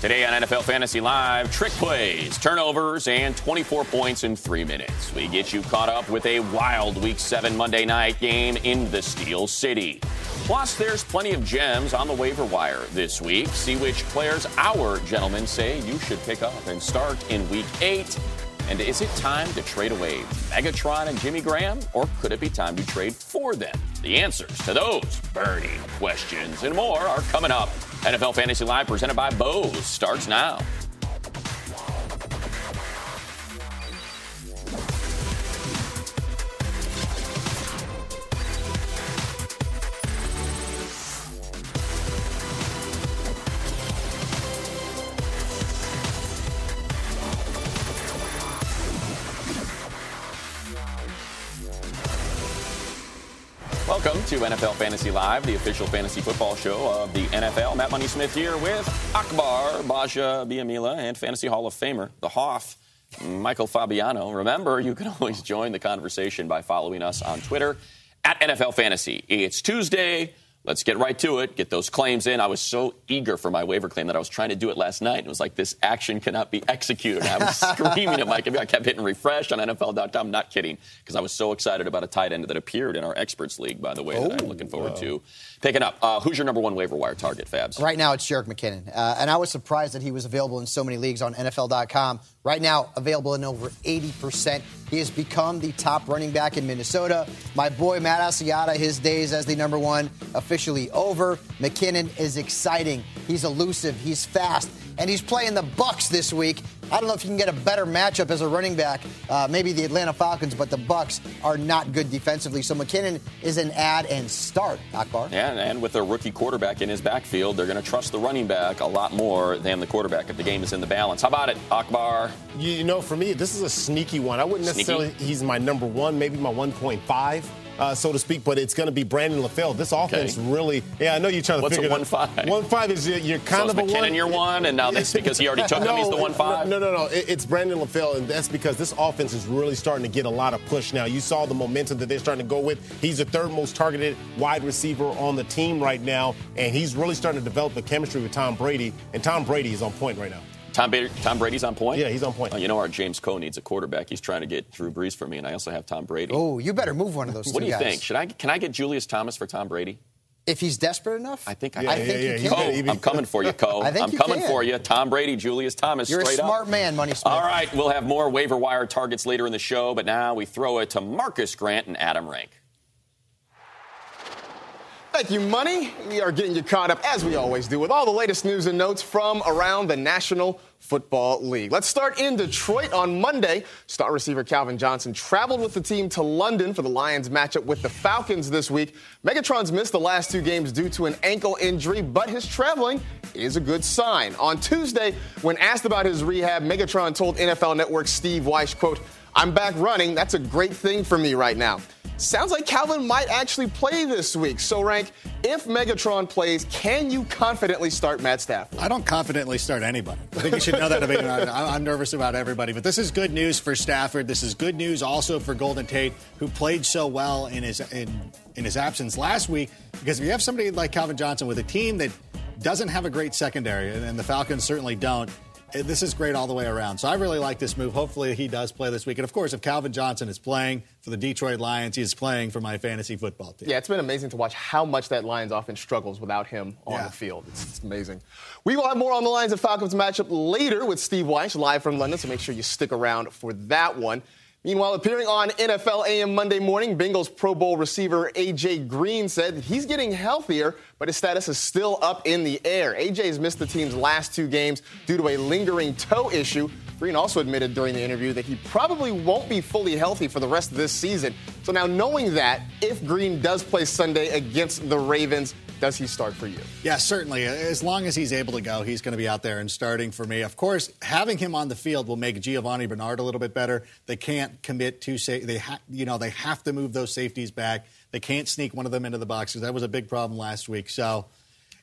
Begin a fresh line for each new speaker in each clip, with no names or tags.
Today on NFL Fantasy Live, trick plays, turnovers, and 24 points in three minutes. We get you caught up with a wild Week 7 Monday night game in the Steel City. Plus, there's plenty of gems on the waiver wire this week. See which players our gentlemen say you should pick up and start in Week 8. And is it time to trade away Megatron and Jimmy Graham, or could it be time to trade for them? The answers to those burning questions and more are coming up. NFL Fantasy Live presented by Bose starts now. NFL Fantasy Live, the official fantasy football show of the NFL. Matt Money Smith here with Akbar Gbaja-Biamila and Fantasy Hall of Famer, the Hoff, Michael Fabiano. Remember, you can always join the conversation by following us on Twitter at NFL Fantasy. It's Tuesday. Let's get right to it. Get those claims in. I was so eager for my waiver claim that I was trying to do it last night. It was like this action cannot be executed. I was screaming at my computer. I kept hitting refresh on NFL.com. Not kidding, because I was so excited about a tight end that appeared in our experts league. By the way, that I'm looking forward oh, to picking up. Uh, who's your number one waiver wire target, Fabs?
Right now, it's Jerick McKinnon. Uh, and I was surprised that he was available in so many leagues on NFL.com. Right now, available in over 80%. He has become the top running back in Minnesota. My boy Matt Asiata, his days as the number one officially over. McKinnon is exciting. He's elusive. He's fast. And he's playing the Bucs this week. I don't know if you can get a better matchup as a running back. Uh, maybe the Atlanta Falcons, but the Bucs are not good defensively. So McKinnon is an add and start. Akbar.
Yeah, and with a rookie quarterback in his backfield, they're going to trust the running back a lot more than the quarterback if the game is in the balance. How about it, Akbar?
You know, for me, this is a sneaky one. I wouldn't
Sneaky?
necessarily. He's my number one, maybe my 1.5. Uh, so to speak, but it's going to be Brandon LaFell. This offense really, yeah, I know you're trying to
What's a
figure it
1.5?
out. One five is you're, you're kind
So
of a
McKinnon
one.
your one, and now this because he already took him, he's the one five?
No, no, no. It's Brandon LaFell, and that's because this offense is really starting to get a lot of push now. You saw the momentum that they're starting to go with. He's the third most targeted wide receiver on the team right now, and he's really starting to develop a chemistry with Tom Brady, and Tom Brady is on point right now.
Tom, ba- Tom Brady's on point?
Yeah, he's on point.
Oh, you know, our James Koh needs a quarterback. He's trying to get Drew Brees for me, and I also have Tom Brady.
Oh, you better move one of those
guys.
what
do you
guys.
think? Should I? Can I get Julius Thomas for Tom Brady?
If he's desperate enough,
I think I,
Yeah,
I
can.
think
yeah,
you
yeah,
can.
he-
Cole, I'm coming for you, Cole.
I think
I'm
you
coming
can.
for you. Tom Brady, Julius Thomas,
You're a
straight
smart
up.
man, Money Smith.
All right, we'll have more waiver wire targets later in the show, but now we throw it to Marcus Grant and Adam Rank.
Thank you, Money. We are getting you caught up, as we always do, with all the latest news and notes from around the National Football League. Let's start in Detroit on Monday. Star receiver Calvin Johnson traveled with the team to London for the Lions matchup with the Falcons this week. Megatron's missed the last two games due to an ankle injury, but his traveling is a good sign. On Tuesday, when asked about his rehab, Megatron told NFL Network Steve Wyche, quote, I'm back running. That's a great thing for me right now. Sounds like Calvin might actually play this week. So, Rank, if Megatron plays, can you confidently start Matt Stafford?
I don't confidently start anybody. I think you should know that. I'm nervous about everybody, but this is good news for Stafford. This is good news also for Golden Tate, who played so well in his in, in his absence last week. Because if you have somebody like Calvin Johnson with a team that doesn't have a great secondary, and the Falcons certainly don't, this is great all the way around. So I really like this move. Hopefully he does play this week. And of course, if Calvin Johnson is playing for the Detroit Lions, he's playing for my fantasy football team.
Yeah, it's been amazing to watch how much that Lions offense struggles without him on yeah. the field. It's, it's, amazing. We will have more on the Lions and Falcons matchup later with Steve Wyche live from London, so make sure you stick around for that one. Meanwhile, appearing on NFL AM Monday morning, Bengals Pro Bowl receiver A.J. Green said he's getting healthier, but his status is still up in the air. A.J. has missed the team's last two games due to a lingering toe issue. Green also admitted during the interview that he probably won't be fully healthy for the rest of this season. So now, knowing that, if Green does play Sunday against the Ravens, does he start for you?
Yeah, certainly. As long as he's able to go, he's going to be out there and starting for me. Of course, having him on the field will make Giovani Bernard a little bit better. They can't commit to say they ha- you know they have to move those safeties back. They can't sneak one of them into the box because that was a big problem last week. So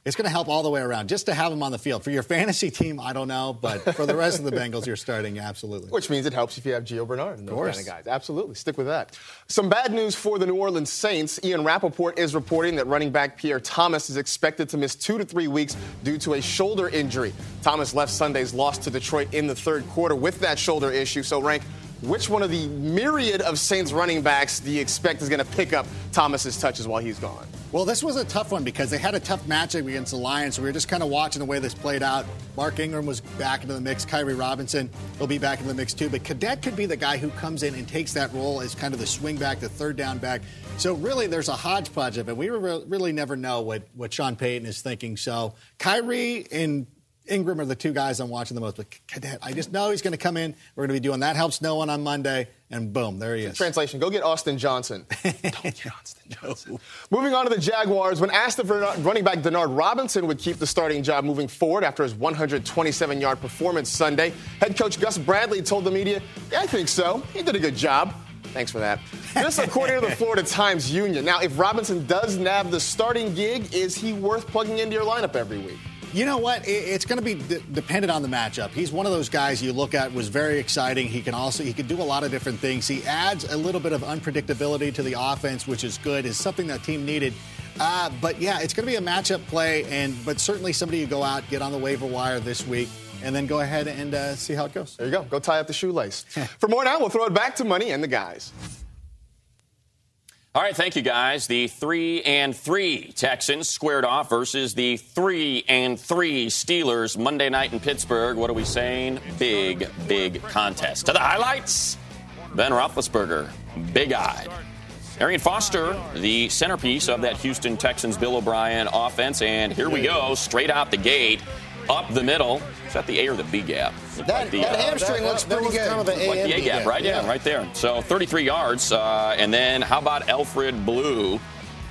it's going to help all the way around just to have him on the field. For your fantasy team, I don't know, but for the rest of the Bengals, you're starting absolutely.
Which means it helps if you have Gio Bernard and those kind of guys. Absolutely. Stick with that. Some bad news for the New Orleans Saints. Ian Rapoport is reporting that running back Pierre Thomas is expected to miss two to three weeks due to a shoulder injury. Thomas left Sunday's loss to Detroit in the third quarter with that shoulder issue. So, Rank, which one of the myriad of Saints running backs do you expect is going to pick up Thomas's touches while he's gone?
Well, this was a tough one because they had a tough matchup against the Lions. We were just kind of watching the way this played out. Mark Ingram was back into the mix. Khiry Robinson will be back in the mix too. But Cadet could be the guy who comes in and takes that role as kind of the swing back, the third down back. So really, there's a hodgepodge of it. We really never know what, what Sean Payton is thinking. So Khiry and Ingram are the two guys I'm watching the most. But Cadet, I just know he's going to come in. We're going to be doing that. Helps no one on Monday. And boom, there he is.
Translation: Go get Austin Johnson. Don't get Austin Johnson. no. Moving on to the Jaguars. When asked if running back Denard Robinson would keep the starting job moving forward after his 127-yard performance Sunday, head coach Gus Bradley told the media, "Yeah, I think so. He did a good job." Thanks for that. This, according to the Florida Times Union. Now, if Robinson does nab the starting gig, is he worth plugging into your lineup every week?
You know what? It's going to be d- dependent on the matchup. He's one of those guys you look at was very exciting. He can also he can do a lot of different things. He adds a little bit of unpredictability to the offense, which is good. Is something that team needed. Uh, but yeah, it's going to be a matchup play, and but certainly somebody you go out get on the waiver wire this week and then go ahead and uh, see how it goes.
There you go. Go tie up the shoelace. For more now, we'll throw it back to Money and the guys.
All right, thank you guys. The three and three Texans squared off versus the three and three Steelers Monday night in Pittsburgh. What are we saying? Big, big contest. To the highlights, Ben Roethlisberger, big-eyed. Arian Foster, the centerpiece of that Houston Texans Bill O'Brien offense, and here we go, straight out the gate up the middle. Is that the A or the B gap?
That, like the, that uh, hamstring that, looks that, pretty good.
Kind of the a like the A gap, right? Yeah. yeah. right there. So 33 yards. Uh, and then how about Alfred Blue?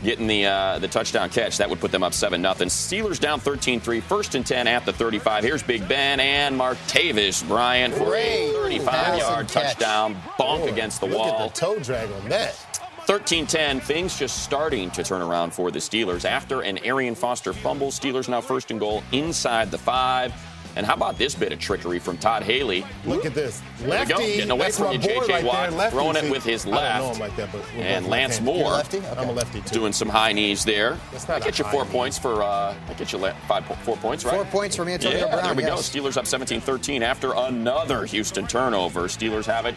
Getting the uh, the touchdown catch that would put them up seven nothing. Steelers down 13-3, first and ten at the 35. Here's Big Ben and Martavis Bryant for a 35-yard touchdown bonk Boy, against the wall.
Look at the toe drag on that.
13 10, things just starting to turn around for the Steelers. After an Arian Foster fumble, Steelers now first and goal inside the five. And how about this bit of trickery from Todd Haley?
Look at this.
Lefty. There we go. Getting away from you, J.J.
Right
Watt.
Lefty,
throwing it with his left.
Like that,
and Lance Moore.
Okay.
I'm a lefty, too.
Doing some high knees there. I get you four knee. points for, uh, I get you five, four points, right?
Four points from Antonio
yeah,
Brown.
There we
yes.
go. Steelers up 17 13 after another Houston turnover. Steelers have it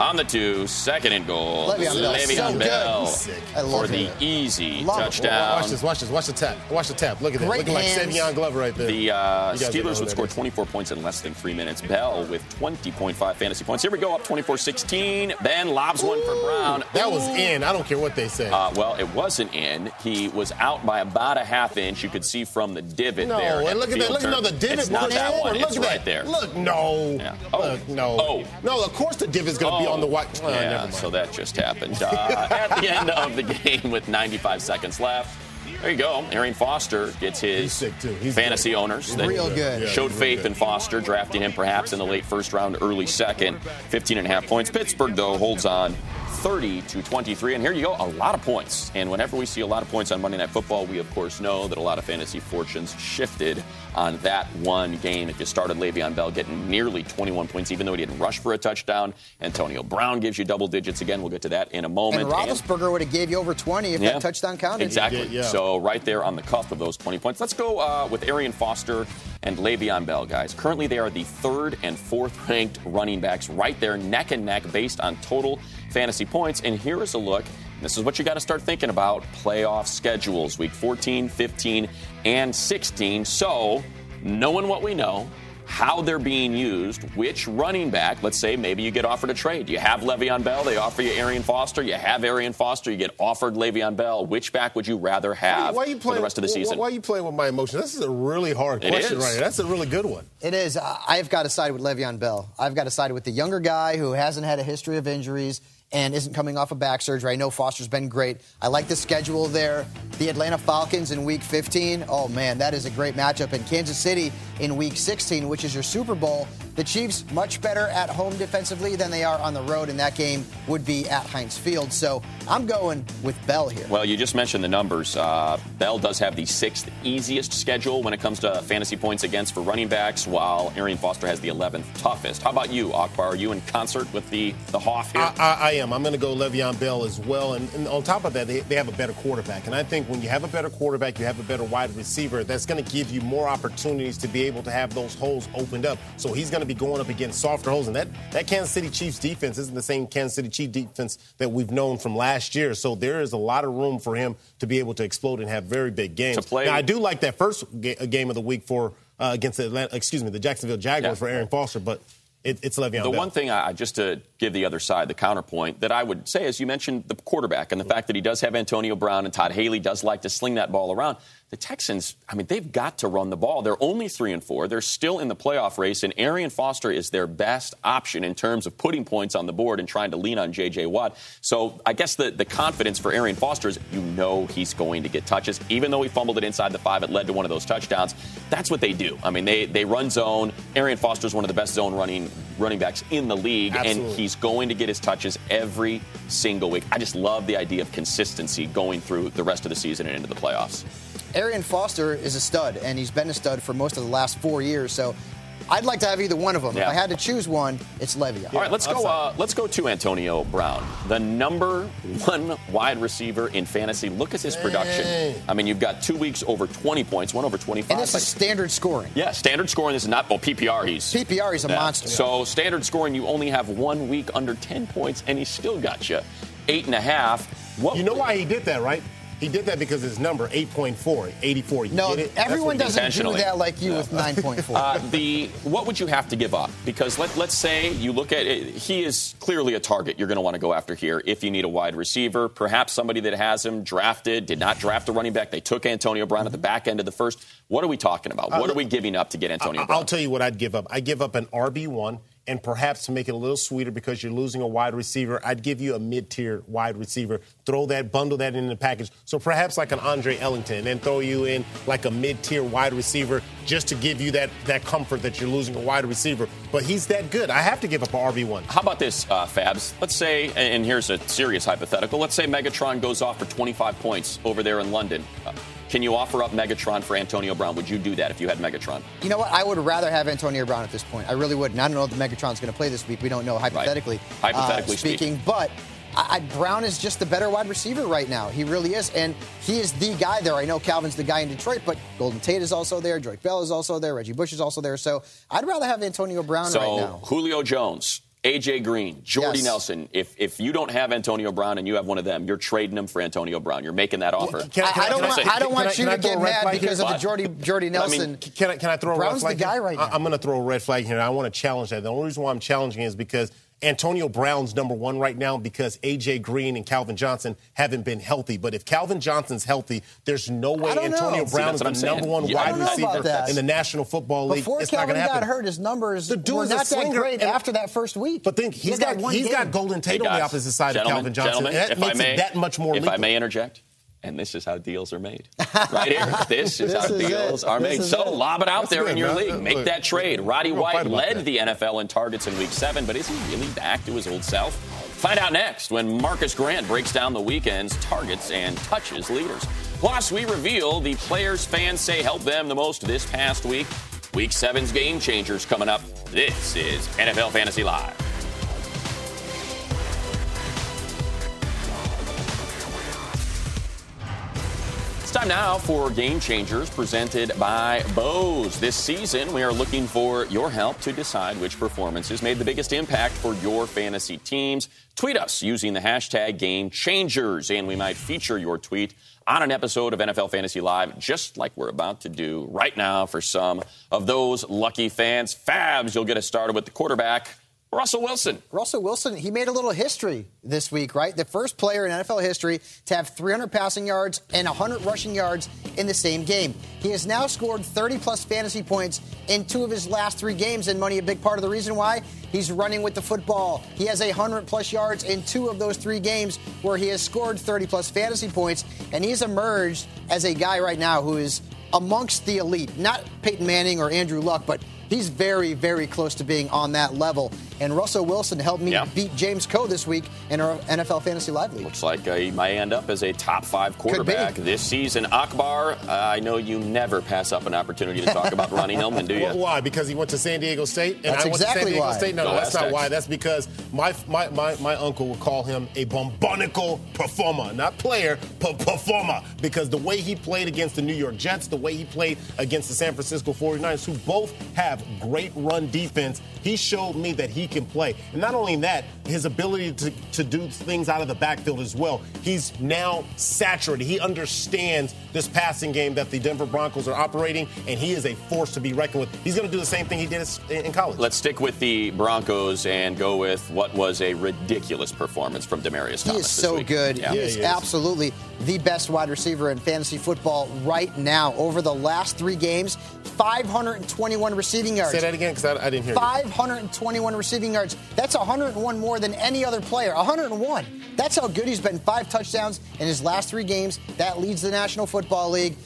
on the two, second and goal.
Le'Veon
Bell,
so
for
the
it. easy
love
touchdown.
Watch this, watch this, watch the tap. Watch the tap. Look at that.
Great
Looking
hands.
like Savion Glover right there.
The uh, Steelers would score 24 points in less than three minutes. Bell with 20.5 fantasy points. Here we go, up 24-16. Ben lobs Ooh, one for Brown.
That
Ooh.
was in. I don't care what they say.
Uh, well, it wasn't in. He was out by about a half inch. You could see from the divot
no,
there.
and look at that. Look at no, the divot.
It's not that one.
Look
it's
at
right
that.
there.
Look, no.
Yeah. Oh.
Look, no.
Oh.
No, of course the divot's going to
oh.
be on the white.
yeah, so that just happened. Uh, at the end of the game with 95 seconds left, There you go. Arian Foster gets his
He's sick, too. He's
fantasy
good.
owners.
He's
that
real good.
Showed
he's
faith
good.
in Foster, drafting him perhaps in the late first round, early second. 15 and a half points. Pittsburgh, though, holds on 30 to 23. And here you go, a lot of points. And whenever we see a lot of points on Monday Night Football, we of course know that a lot of fantasy fortunes shifted on that one game. If you started Le'Veon Bell getting nearly 21 points, even though he didn't rush for a touchdown, Antonio Brown gives you double digits again. We'll get to that in a moment.
And Roethlisberger would have gave you over 20 if
Yeah.
that touchdown counted.
Exactly.
Yeah, yeah.
So right there on the cusp of those 20 points. Let's go uh, with Arian Foster and Le'Veon Bell, guys. Currently, they are the third and fourth ranked running backs, right there, neck and neck, based on total fantasy points. And here is a look. This is what you got to start thinking about playoff schedules week 14, 15, and 16. So, knowing what we know, how they're being used, which running back, let's say maybe you get offered a trade. You have Le'Veon Bell, they offer you Arian Foster, you have Arian Foster, you get offered Le'Veon Bell. Which back would you rather have
Why are you
for
playing
the rest of the season?
Why are you playing with my emotions? This is a really hard
It
question
is.
right here. That's a really good one.
It is. I- I've got to side with Le'Veon Bell. I've got to side with the younger guy who hasn't had a history of injuries and isn't coming off a back surgery. I know Foster's been great. I like the schedule there. The Atlanta Falcons in Week 15. Oh man, that is a great matchup. And Kansas City in Week 16, which is your Super Bowl. The Chiefs much better at home defensively than they are on the road, and that game would be at Heinz Field. So I'm going with Bell here.
Well, you just mentioned the numbers. Uh, Bell does have the sixth easiest schedule when it comes to fantasy points against for running backs, while Arian Foster has the 11th toughest. How about you, Akbar? Are you in concert with the, the Hoff here?
I, I, I am. I'm going to go Le'Veon Bell as well. And, and on top of that, they, they have a better quarterback. And I think when you have a better quarterback, you have a better wide receiver. That's going to give you more opportunities to be able to have those holes opened up. So he's going to be going up against softer holes. And that, that Kansas City Chiefs defense isn't the same Kansas City Chiefs defense that we've known from last year. So there is a lot of room for him to be able to explode and have very big games.
To play-
Now, I do like that first ga- game of the week for uh, against the Atlanta, excuse me, the Jacksonville Jaguars
Yeah.
for Arian Foster, but it, it's Le'Veon
The
Bell.
one thing, I, just to give the other side the counterpoint, that I would say is you mentioned the quarterback and the fact that he does have Antonio Brown and Todd Haley does like to sling that ball around. The Texans, I mean, they've got to run the ball. They're only three and four. They're still in the playoff race, and Arian Foster is their best option in terms of putting points on the board and trying to lean on J.J. Watt. So I guess the, the confidence for Arian Foster is you know he's going to get touches. Even though he fumbled it inside the five, it led to one of those touchdowns. That's what they do. I mean, they, they run zone. Arian Foster is one of the best zone running running backs in the league, and he's going to get his touches every single week. I just love the idea of consistency going through the rest of the season and into the playoffs.
Arian Foster is a stud, and he's been a stud for most of the last four years. So I'd like to have either one of them. If I had to choose one, it's Le'Veon.
All right, let's go. Uh, let's go to Antonio Brown, the number one wide receiver in fantasy. Look at his production.
Dang.
I mean, you've got two weeks over 20 points, one over 25.
And this
Like-
is standard scoring.
yeah, standard scoring. This is not well PPR. He's
PPR, he's a
Yeah.
monster.
So standard scoring, you only have one week under 10 points, and he still got you eight and a half. What
You know why he did that, right? He did that because his number 8.4, 84. You
no,
it?
Everyone
what he did.
doesn't do that like you with 9.4.
Uh, the what would you have to give up? Because let, let's say you look at it, he is clearly a target you're going to want to go after here if you need a wide receiver, perhaps somebody that has him drafted, did not draft a running back. They took Antonio Brown at the back end of the first. What are we talking about? What are we giving up to get Antonio
I-
Brown?
I'll tell you what I'd give up. I give up an RB1, and perhaps to make it a little sweeter because you're losing a wide receiver, I'd give you a mid-tier wide receiver. Throw that, bundle that in the package. So perhaps like an Andre Ellington, and throw you in like a mid-tier wide receiver just to give you that that comfort that you're losing a wide receiver. But he's that good. I have to give up an RB1.
How about this, uh, Fabs? Let's say, and- and here's a serious hypothetical. Let's say Megatron goes off for 25 points over there in London. Uh, can you offer up Megatron for Antonio Brown? Would you do that if you had Megatron?
you know what? I would rather have Antonio Brown at this point. I really would. And I don't know if Megatron's going to play this week. We don't know hypothetically.
Hypothetically
uh, speaking,
speaking.
but. I, I- Brown is just the better wide receiver right now. He really is, and he is the guy there. I know Calvin's the guy in Detroit, but Golden Tate is also there. Drake Bell is also there. Reggie Bush is also there. So I'd rather have Antonio Brown
So
right now.
Julio Jones, AJ Green, Jordy
Yes.
Nelson. If if you don't have Antonio Brown and you have one of them, you're trading them for Antonio Brown. You're making that offer.
Can
I, I don't want,
say-
I don't
can
want you
can
to
throw
get
red
mad because
here?
of the Jordy, Jordy
I
Nelson.
mean,
Can I, can I throw a
Brown's
red flag
the guy
here?
right
I-
now.
I'm going to throw a red flag here. I want to challenge that. The only reason why I'm challenging is because Antonio Brown's number one right now because A.J. Green and Calvin Johnson haven't been healthy. But if Calvin Johnson's healthy, there's no way
I don't know.
Antonio
See,
Brown is the number one
Yeah,
wide
don't know
about
receiver in the National Football League.
Before
it's not
Calvin
going to
got hurt, his numbers
The dude
were
is
not that great
and-
after that first week.
But think he's
had
got
that one
he's
game.
got Golden Tate
Hey,
on the opposite side of Calvin Johnson. that
if
makes
I may,
it that much more
If
lethal.
I may interject, And this is how deals are made. Right here. This is
This
how
is
deals
it.
are
This
made. So
it.
lob it out
That's
there in your
man.
league. Make
Look,
that trade. Roddy
we'll
White led
that.
the NFL in targets in week seven, but is he really back to his old self? Find out next when Marcus Grant breaks down the weekend's targets and touches leaders. Plus, we reveal the players fans say helped them the most this past week. Week seven's game changers coming up. This is NFL Fantasy Live. Time now for Game Changers presented by Bose. This season, we are looking for your help to decide which performances made the biggest impact for your fantasy teams. Tweet us using the hashtag Game Changers, and we might feature your tweet on an episode of NFL Fantasy Live, just like we're about to do right now for some of those lucky fans. Fabs, you'll get us started with the quarterback, Russell Wilson.
Russell Wilson, he made a little history this week, right? The first player in NFL history to have 300 passing yards and 100 rushing yards in the same game. He has now scored 30 plus fantasy points in two of his last three games, and money a big part of the reason why he's running with the football. He has 100 plus yards in two of those three games where he has scored 30 plus fantasy points, and he's emerged as a guy right now who is amongst the elite. Not Peyton Manning or Andrew Luck, but he's very, very close to being on that level. And Russell Wilson helped me
Yeah.
beat James Koh this week in our NFL Fantasy Live League.
Looks like uh, he might end up as a top five quarterback this season. Akbar, uh, I know you never pass up an opportunity to talk about Ronnie Hillman, do you?
Well, why? Because he went to San Diego State, and
That's
I went to
exactly
San Diego
why.
State. No, no, that's not why. That's because my my, my, my uncle would call him a bombonical performer, not player, but performer. Because the way he played against the New York Jets, the way he played against the San Francisco 49ers, who both have great run defense, he showed me that he can play. And not only that, his ability to, to do things out of the backfield as well. He's now saturated. He understands this passing game that the Denver Broncos are operating, and he is a force to be reckoned with. He's going to do the same thing he did in in college.
Let's stick with the Broncos and go with what was a ridiculous performance from Demaryius Thomas.
He is
this
so
week.
good.
Yeah.
He is
he is.
absolutely the best wide receiver in fantasy football right now. Over the last three games, 521 receiving yards.
Say that again because I, I didn't hear you.
521 receiving yards. That's 101 more than any other player. 101. That's how good he's been. Five touchdowns in his last three games. That leads the National Football League.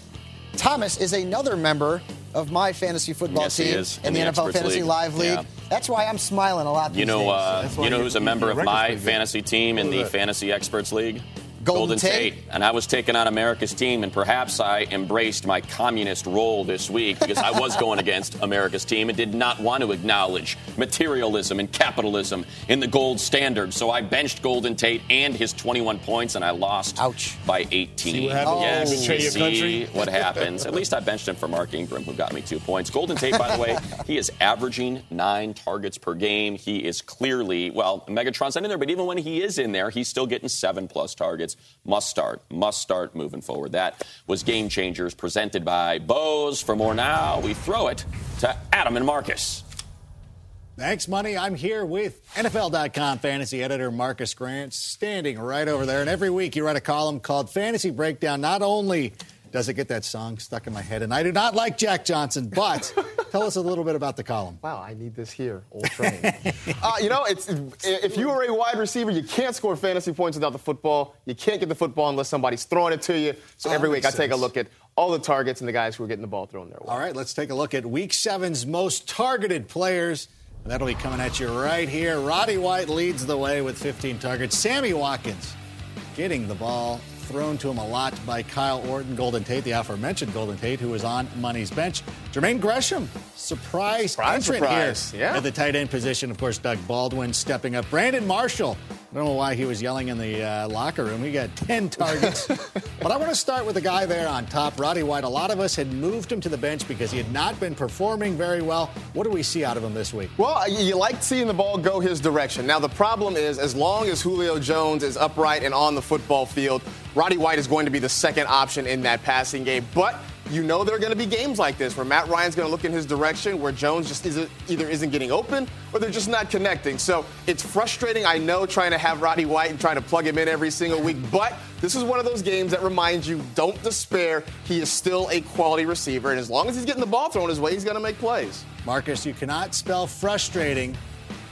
Thomas is another member of my fantasy football
Yes,
team in,
in
the,
the
NFL Fantasy
League.
Live League.
Yeah.
That's why I'm smiling a lot these
You know, uh, you know who's a member of my fantasy team in the? Fantasy Experts League?
Golden Tate.
And I was taking on America's team, and perhaps I embraced my communist role this week because I was going against America's team and did not want to acknowledge materialism and capitalism in the gold standard. So I benched Golden Tate and his 21 points, and I lost
Ouch.
by 18.
See what happens when
yes,
you betray
you see what happens. At least I benched him for Mark Ingram, who got me two points. Golden Tate, by the way, he is averaging nine targets per game. He is clearly, well, Megatron's not in there, but even when he is in there, he's still getting seven plus targets. Must start, must start moving forward. That was Game Changers presented by Bose. For more now, we throw it to Adam and Marcus.
Thanks, Money. I'm here with NFL.com fantasy editor Marcus Grant, standing right over there. And every week you write a column called Fantasy Breakdown. Not only does it get that song stuck in my head, and I do not like Jack Johnson, but tell us a little bit about the column.
Wow, I need this here, old train. uh, you know, it's if you are a wide receiver, you can't score fantasy points without the football. You can't get the football unless somebody's throwing it to you. So
Oh,
every week I take a look at all the targets and the guys who are getting the ball thrown their way.
All right, let's take a look at Week Seven's most targeted players. And that'll be coming at you right here. Roddy White leads the way with 15 targets. Sammy Watkins getting the ball thrown to him a lot by Kyle Orton, Golden Tate, the aforementioned Golden Tate, who was on Money's bench. Jermaine Gresham, surprise,
Surprise,
entrant
surprise,
here
yeah.
at the tight end position. Of course, Doug Baldwin stepping up. Brandon Marshall. I don't know why he was yelling in the uh, locker room. He got 10 targets. but I want to start with the guy there on top, Roddy White. A lot of us had moved him to the bench because he had not been performing very well. What do we see out of him this week?
Well, you you like seeing the ball go his direction. Now, the problem is, as long as Julio Jones is upright and on the football field, Roddy White is going to be the second option in that passing game. But you know there are going to be games like this where Matt Ryan's going to look in his direction, where Jones just isn't, either isn't getting open or they're just not connecting. So it's frustrating, I know, trying to have Roddy White and trying to plug him in every single week. But this is one of those games that reminds you don't despair. He is still a quality receiver. And as long as he's getting the ball thrown his way, he's going to make plays.
Marcus, you cannot spell frustrating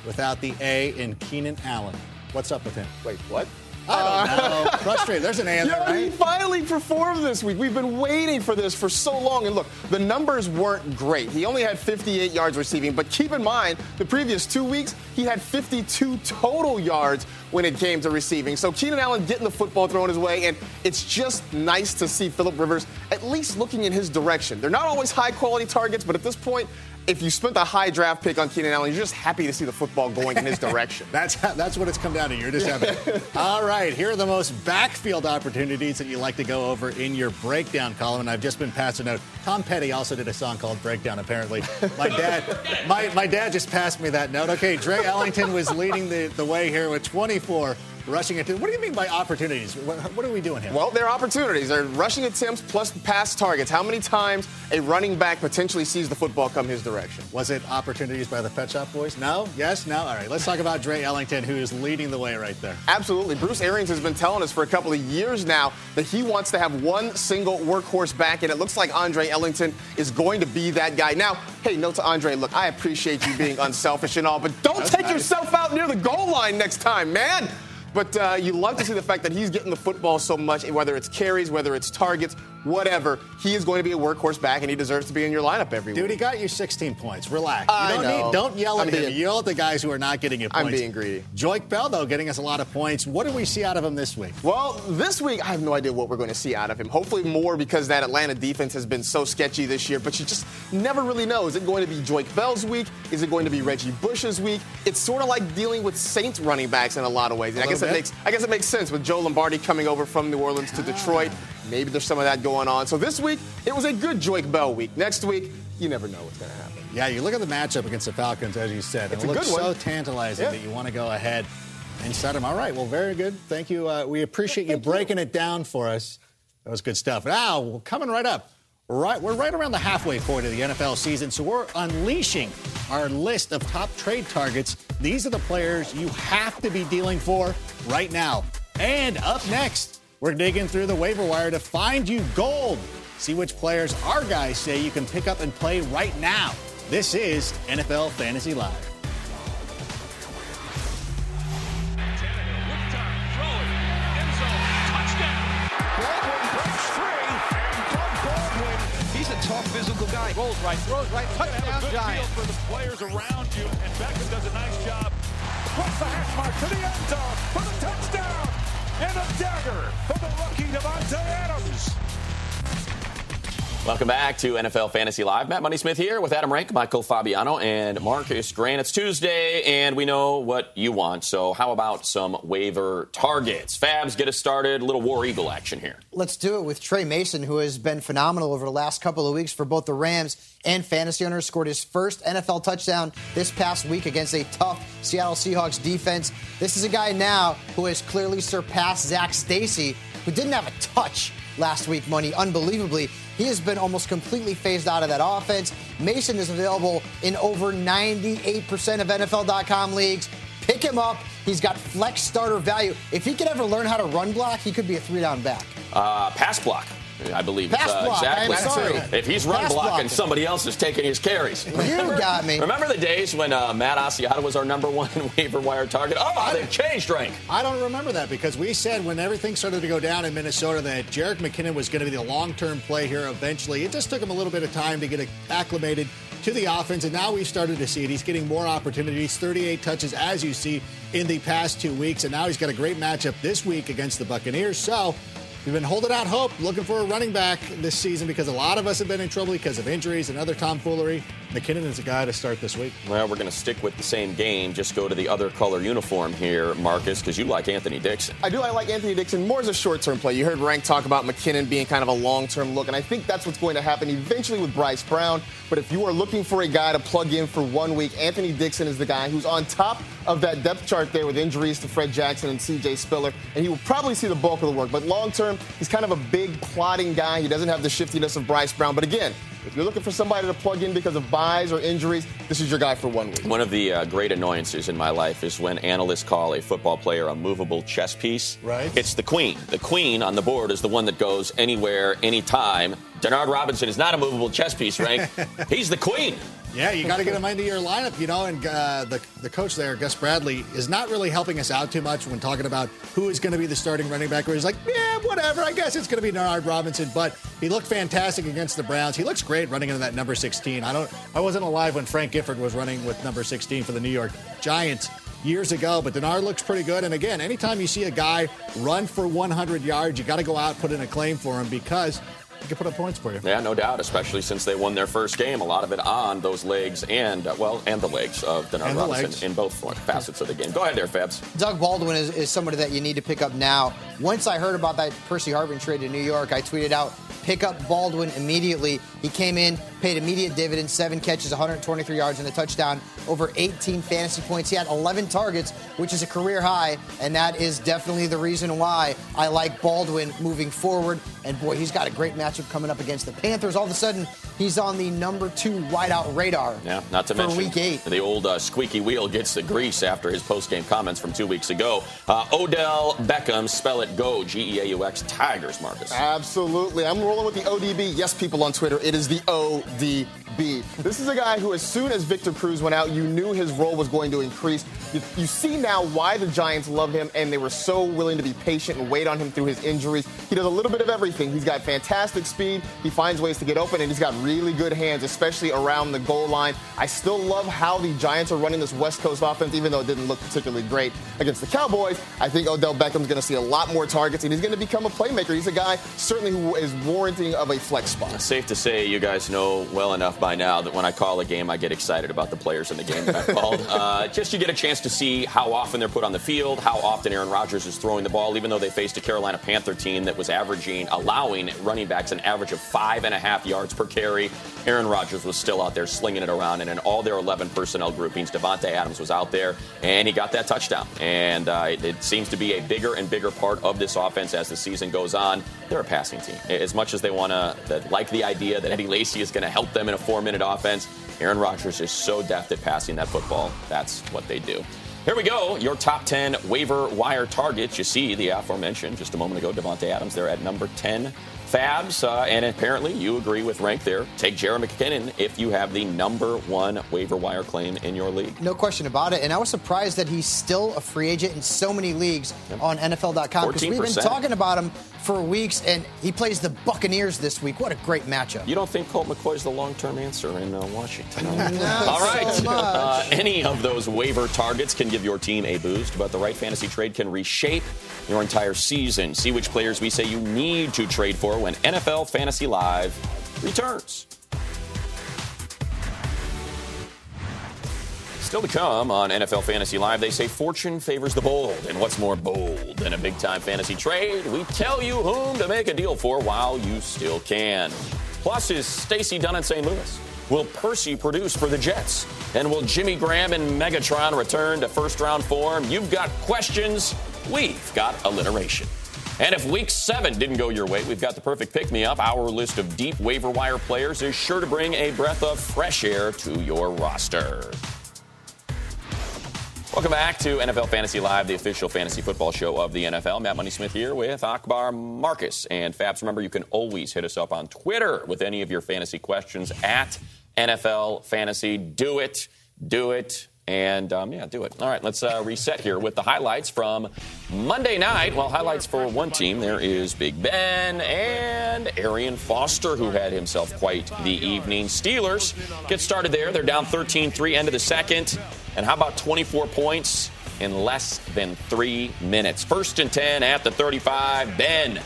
without the A in Keenan Allen. What's up with him?
Wait, what?
I don't uh, know. Frustrated. There's an answer,
Yeah, he finally performed this week. We've been waiting for this for so long. And look, the numbers weren't great. He only had 58 yards receiving, but keep in mind, the previous two weeks, he had 52 total yards when it came to receiving. So Keenan Allen getting the football thrown his way, and it's just nice to see Philip Rivers at least looking in his direction. They're not always high quality targets, but at this point, if you spent a high draft pick on Keenan Allen, you're just happy to see the football going in his direction.
That's that's what it's come down to. You're just happy. All right, here are the most backfield opportunities that you like to go over in your breakdown column. And I've just been passed a note. Tom Petty also did a song called Breakdown. Apparently, my dad, my, my dad just passed me that note. Okay, Dre Ellington was leading the, the way here with 24 rushing attempts. What do you mean by opportunities? What, what are we doing here?
Well, there are opportunities. There are rushing attempts plus pass targets. How many times a running back potentially sees the football come his direction?
Was it opportunities by the Pet Shop Boys? No? Yes? No? All right, let's talk about Dre Ellington, who is leading the way right there.
Absolutely. Bruce Arians has been telling us for a couple of years now that he wants to have one single workhorse back, and it looks like Andre Ellington is going to be that guy. Now, hey, note to Andre, look, I appreciate you being unselfish and all, but don't
That's
take
nice.
yourself out near the goal line next time, man. But uh, you love to see the fact that he's getting the football so much, whether it's carries, whether it's targets, whatever. He is going to be a workhorse back, and he deserves to be in your lineup every
Dude,
week.
he got you 16 points. Relax.
I
you don't,
know.
Need, don't yell at
I'm
him.
being-
yell at the guys who are not getting you
I'm being greedy.
Joique Bell, though, getting us a lot of points. What do we see out of him this week?
Well, this week, I have no idea what we're going to see out of him. Hopefully, more because that Atlanta defense has been so sketchy this year, but you just never really know. Is it going to be Joique Bell's week? Is it going to be Reggie Bush's week? It's sort of like dealing with Saints running backs in a lot of ways. And I guess it makes I guess it makes sense with Joe Lombardi coming over from New Orleans to ah. Detroit. Maybe there's some of that going on. So this week, it was a good Joique Bell week. Next week, you never know what's going to happen.
Yeah, you look at the matchup against the Falcons, as you said.
It's
it looks
good one.
so tantalizing
Yeah.
that you want to go ahead and set them. All right, well, very good. Thank you. Uh, we appreciate you breaking it down for us. That was good stuff. Now, well, coming right up, right, we're right around the halfway point of the NFL season, so we're unleashing our list of top trade targets. These are the players you have to be dealing for right now. And up next, we're digging through the waiver wire to find you gold. See which players our guys say you can pick up and play right now. This is NFL Fantasy Live.
Baldwin breaks free, and Doug Baldwin, he's a tough physical guy. Rolls right, throws right, touchdown
good
Giants.
feel for the players around you, and Beckham does a nice job. Puts the hash mark to the end zone for the touchdown, and a dagger for the rookie Davante Adams.
Welcome back to NFL Fantasy Live. Matt Money Smith here with Adam Rank, Michael Fabiano, and Marcus Grant. It's Tuesday, and we know what you want. So, how about some waiver targets? Fabs, get us started. A little War Eagle action here.
Let's do it with Tre Mason, who has been phenomenal over the last couple of weeks for both the Rams and fantasy owners. Scored his first NFL touchdown this past week against a tough Seattle Seahawks defense. This is a guy now who has clearly surpassed Zac Stacy, who didn't have a touch last week, money. Unbelievably, he has been almost completely phased out of that offense. Mason is available in over 98% of NFL.com leagues. Pick him up. He's got flex starter value. If he could ever learn how to run block, he could be a three down back.
Uh, pass block, I believe.
Pass
uh,
block,
exactly.
sorry.
If he's run
Pass
blocking,
blocking.
somebody else is taking his carries.
You got me.
Remember the days when uh, Matt Asiata was our number one waiver wire target? Oh, they've changed, Rank.
I don't remember that because we said when everything started to go down in Minnesota that Jerick McKinnon was going to be the long-term play here eventually. It just took him a little bit of time to get acclimated to the offense, and now we've started to see it. He's getting more opportunities, 38 touches, as you see in the past two weeks, and now he's got a great matchup this week against the Buccaneers. So we've been holding out hope, looking for a running back this season because a lot of us have been in trouble because of injuries and other tomfoolery. McKinnon is a guy to start this week.
Well, we're going to stick with the same game. Just go to the other color uniform here, Marcus, because you like Anthony Dixon.
I do. I like Anthony Dixon more as a short-term play. You heard Rank talk about McKinnon being kind of a long-term look, and I think that's what's going to happen eventually with Bryce Brown. But if you are looking for a guy to plug in for one week, Anthony Dixon is the guy who's on top of that depth chart there with injuries to Fred Jackson and C.J. Spiller, and he will probably see the bulk of the work. But long-term, he's kind of a big plotting guy. He doesn't have the shiftiness of Bryce Brown. But again, if you're looking for somebody to plug in because of byes or injuries, this is your guy for one week.
One of the uh, great annoyances in my life is when analysts call a football player a movable chess piece.
Right.
It's the queen. The queen on the board is the one that goes anywhere, anytime. Denard Robinson is not a movable chess piece, Rank. He's the queen.
Yeah, you got to get him into your lineup, you know. And uh, the the coach there, Gus Bradley, is not really helping us out too much when talking about who is going to be the starting running back. Where he's like, yeah, whatever. I guess it's going to be Denard Robinson, but he looked fantastic against the Browns. He looks great running into that number 16. I don't. I wasn't alive when Frank Gifford was running with number 16 for the New York Giants years ago, but Denard looks pretty good. And again, anytime you see a guy run for 100 yards, you got to go out put in a claim for him because he can put up points for you.
Yeah, no doubt, especially since they won their first game. A lot of it on those legs and, uh, well, and the legs of Denard Robinson legs. in both facets of the game. Go ahead there, Fabs.
Doug Baldwin is, is somebody that you need to pick up now. Once I heard about that Percy Harvin trade to New York, I tweeted out, pick up Baldwin immediately. He came in, paid immediate dividends, seven catches, 123 yards, and a touchdown, over 18 fantasy points. He had 11 targets, which is a career high, and that is definitely the reason why I like Baldwin moving forward. And boy, he's got a great matchup coming up against the Panthers. All of a sudden, he's on the number two wideout radar.
Yeah, not to
for
mention
week eight.
The old uh, squeaky wheel gets the grease after his post-game comments from two weeks ago. Uh, Odell Beckham, spell it go, G E A U X Tigers, Marcus.
Absolutely, I'm rolling with the ODB. Yes, people on Twitter, it is the ODB. This is a guy who, as soon as Victor Cruz went out, you knew his role was going to increase. You, you, see now why the Giants love him, and they were so willing to be patient and wait on him through his injuries. He does a little bit of everything. He's got fantastic speed. He finds ways to get open, and he's got really good hands, especially around the goal line. I still love how the Giants are running this West Coast offense, even though it didn't look particularly great against the Cowboys. I think Odell Beckham's going to see a lot more targets, and he's going to become a playmaker. He's a guy certainly who is warranting of a flex spot.
Safe to say, you guys know well enough by now that when I call a game, I get excited about the players in the game that I've called. Uh, just you get a chance to see how often they're put on the field, how often Aaron Rodgers is throwing the ball, even though they faced a Carolina Panther team that was averaging, allowing running backs an average of five and a half yards per carry. Aaron Rodgers was still out there slinging it around, and in all their 11 personnel groupings, Davante Adams was out there, and he got that touchdown. And uh, it, it seems to be a bigger and bigger part of this offense as the season goes on. They're a passing team. As much as they want to like the idea that Eddie Lacy is going to help them in a four-minute offense, Aaron Rodgers is so deft at passing that football. That's what they do. Here we go. Your top 10 waiver wire targets. You see the aforementioned just a moment ago, Davante Adams there at number 10 Fabs, uh, and apparently you agree with rank there. Take Jerick McKinnon if you have the number one waiver wire claim in your league.
No question about it. And I was surprised that he's still a free agent in so many leagues yep. on NFL.com because we've been talking about him for weeks, and he plays the Buccaneers this week. What a great matchup.
You don't think Colt McCoy is the long term answer in uh, Washington? All right.
So
uh, any of those waiver targets can give your team a boost, but the right fantasy trade can reshape your entire season. See which players we say you need to trade for when NFL Fantasy Live returns. Still to come on NFL Fantasy Live, they say fortune favors the bold. And what's more bold than a big time fantasy trade? We tell you whom to make a deal for while you still can. Plus, is Stacy Dunn in St. Louis? Will Percy produce for the Jets? And will Jimmy Graham and Megatron return to first round form? You've got questions. We've got alliteration. And if week seven didn't go your way, we've got the perfect pick me up. Our list of deep waiver wire players is sure to bring a breath of fresh air to your roster. Welcome back to NFL Fantasy Live, the official fantasy football show of the NFL. Matt Money Smith here with Akbar Marcus. And Fabs, remember, you can always hit us up on Twitter with any of your fantasy questions at NFL Fantasy. Do it, do it, and um, yeah, do it. All right, let's uh, reset here with the highlights from Monday night. Well, highlights for one team. There is Big Ben and Arian Foster, who had himself quite the evening. Steelers get started there. They're down 13 3, end of the second. And how about 24 points in less than three minutes? First and 10 at the 35. Ben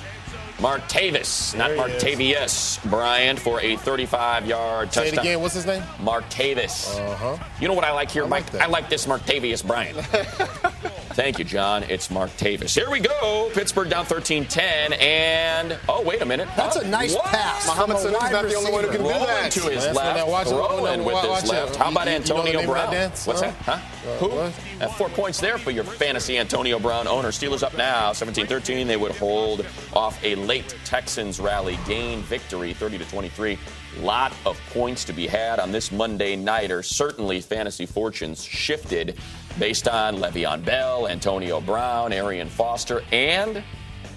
Martavis, not Martavius, Brian, for a 35-yard touchdown.
Say it again. What's his name?
Martavis.
Uh-huh.
You know what I like here,
I
Mike?
like
I like this Martavius Brian. Thank you, John. It's Mark Tavis. Here we go. Pittsburgh down 13-10, and oh, wait a minute.
That's a nice
what?
pass.
Muhammad
from a
Sanu not the only one who can do
Rolling
that.
to his
That's
left,
when I watch it.
throwing with
Watch
his
it.
left. How about
You- you know the
Antonio
that
Brown?
dance?
What's
Huh?
that? Huh? Who?
what?
Uh, four points there for your fantasy Antonio Brown owner. Steelers up now, 17-13. They would hold off a late Texans rally, gain victory, 30 to 23. Lot of points to be had on this Monday nighter. Certainly, fantasy fortunes shifted based on Le'Veon Bell, Antonio Brown, Arian Foster, and